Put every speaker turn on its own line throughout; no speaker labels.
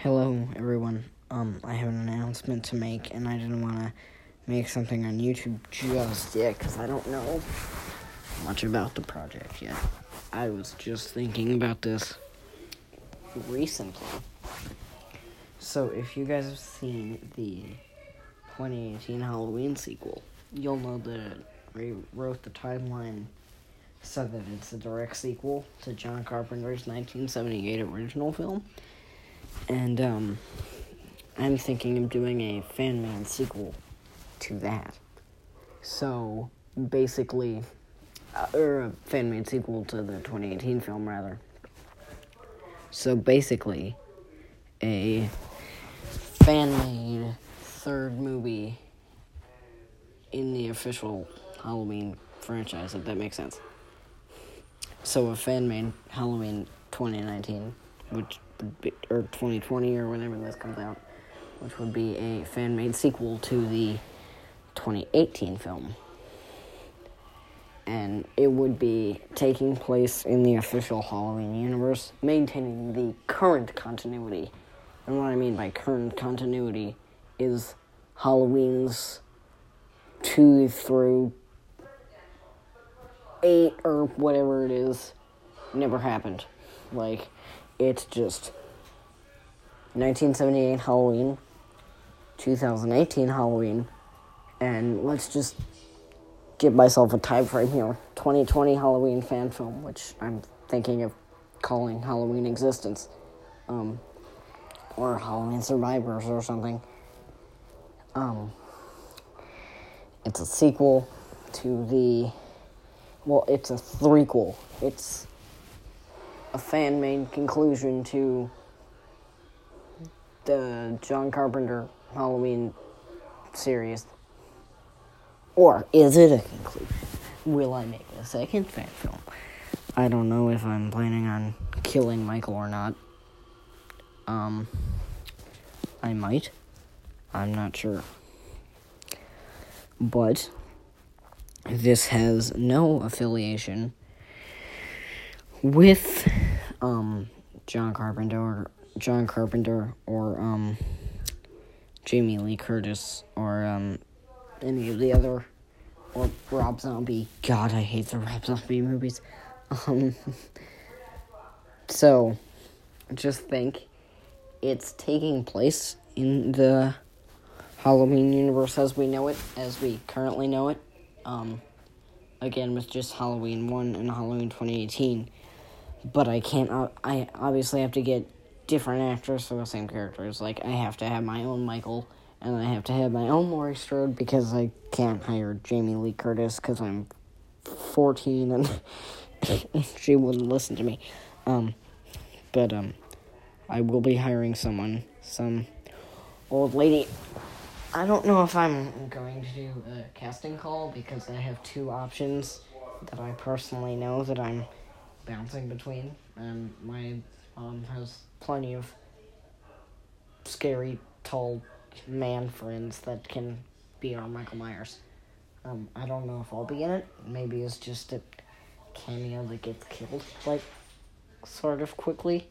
Hello, everyone. Um, I have an announcement to make, and I didn't want to make something on YouTube just yet because I don't know much about the project yet. I was just thinking about this recently. So, if you guys have seen the 2018 Halloween sequel, you'll know that I wrote the timeline so that it's a direct sequel to John Carpenter's 1978 original film. And um, I'm thinking of doing a fan made sequel to that. So basically, uh, or a fan made sequel to the 2018 film, rather. So basically, a fan made third movie in the official Halloween franchise, if that makes sense. So a fan made Halloween 2019, which or 2020 or whenever this comes out, which would be a fan made sequel to the 2018 film. And it would be taking place in the official Halloween universe, maintaining the current continuity. And what I mean by current continuity is Halloween's 2 through eight or whatever it is never happened. Like, it's just 1978 Halloween, 2018 Halloween, and let's just give myself a time frame here 2020 Halloween fan film, which I'm thinking of calling Halloween Existence, um, or Halloween Survivors or something. Um, it's a sequel to the well, it's a threequel. It's a fan made conclusion to the John Carpenter Halloween series. Or is it a conclusion? Will I make a second fan film? I don't know if I'm planning on killing Michael or not. Um, I might. I'm not sure. But this has no affiliation with um, John Carpenter or John Carpenter or um, Jamie Lee Curtis or um, any of the other or Rob Zombie. God, I hate the Rob Zombie movies. Um, so just think it's taking place in the Halloween universe as we know it, as we currently know it um, again with just Halloween 1 and Halloween 2018. But I can't, I obviously have to get different actors for the same characters. Like, I have to have my own Michael, and I have to have my own Laurie Strode because I can't hire Jamie Lee Curtis because I'm 14 and she wouldn't listen to me. Um, but, um, I will be hiring someone, some old lady I don't know if I'm going to do a casting call because I have two options that I personally know that I'm bouncing between. And my mom has plenty of scary, tall man friends that can be our Michael Myers. Um, I don't know if I'll be in it. Maybe it's just a cameo that gets killed, like, sort of quickly.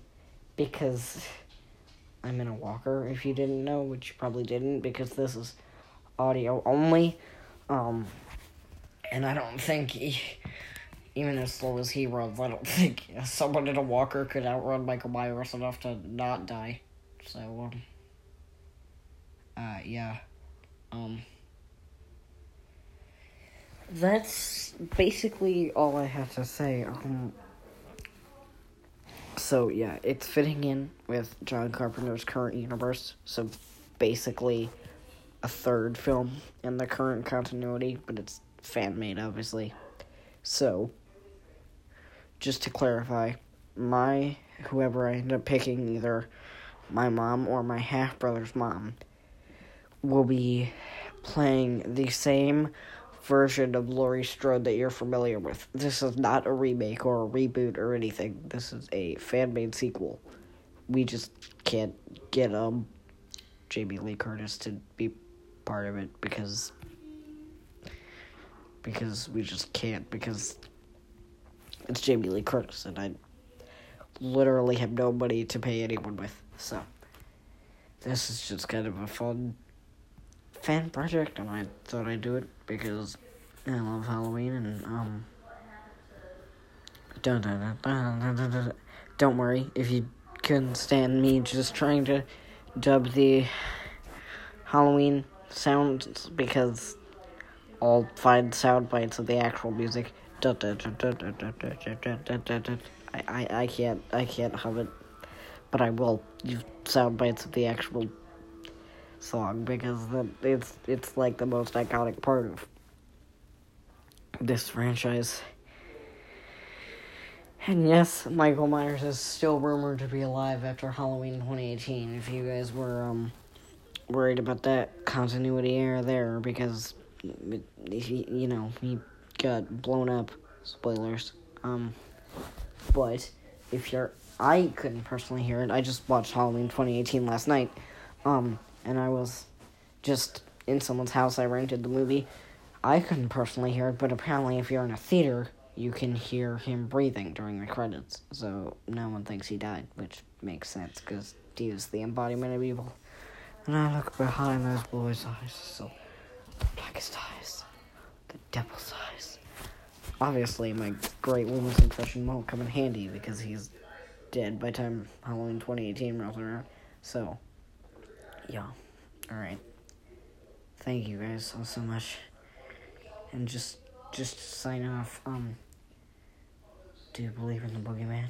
Because I'm in a walker, if you didn't know, which you probably didn't, because this is audio only. Um, and I don't think, even as slow as he runs, I don't think someone in a walker could outrun Michael Myers enough to not die. So, um, uh, yeah. Um, that's basically all I have to say. Um, so yeah, it's fitting in with John Carpenter's current universe. So basically, a third film in the current continuity, but it's fan made, obviously. So, just to clarify, my whoever I end up picking, either my mom or my half brother's mom, will be playing the same version of Laurie Strode that you're familiar with. This is not a remake or a reboot or anything. This is a fan made sequel. We just can't get um Jamie Lee Curtis to be part of it because because we just can't because it's Jamie Lee Curtis and I literally have nobody to pay anyone with. So this is just kind of a fun fan project, and I thought I'd do it because I love Halloween, and, um, don't worry if you couldn't stand me just trying to dub the Halloween sounds because I'll find sound bites of the actual music. I, I, I can't I can't hum it, but I will use sound bites of the actual song because the, it's it's like the most iconic part of this franchise. And yes, Michael Myers is still rumored to be alive after Halloween 2018. If you guys were um worried about that continuity error there, because you know he got blown up. Spoilers. Um, but if you're, I couldn't personally hear it. I just watched Halloween 2018 last night. Um, and I was just in someone's house. I rented the movie. I couldn't personally hear it, but apparently, if you're in a theater, you can hear him breathing during the credits. So no one thinks he died, which makes sense because he is the embodiment of evil. And I look behind those boys' eyes, so blackest eyes, the size. Obviously, my great Loomis impression won't come in handy because he's dead by time Halloween 2018 rolls around. So, yeah. Alright. Thank you guys so, so much. And just, just sign off, um, do you believe in the boogeyman?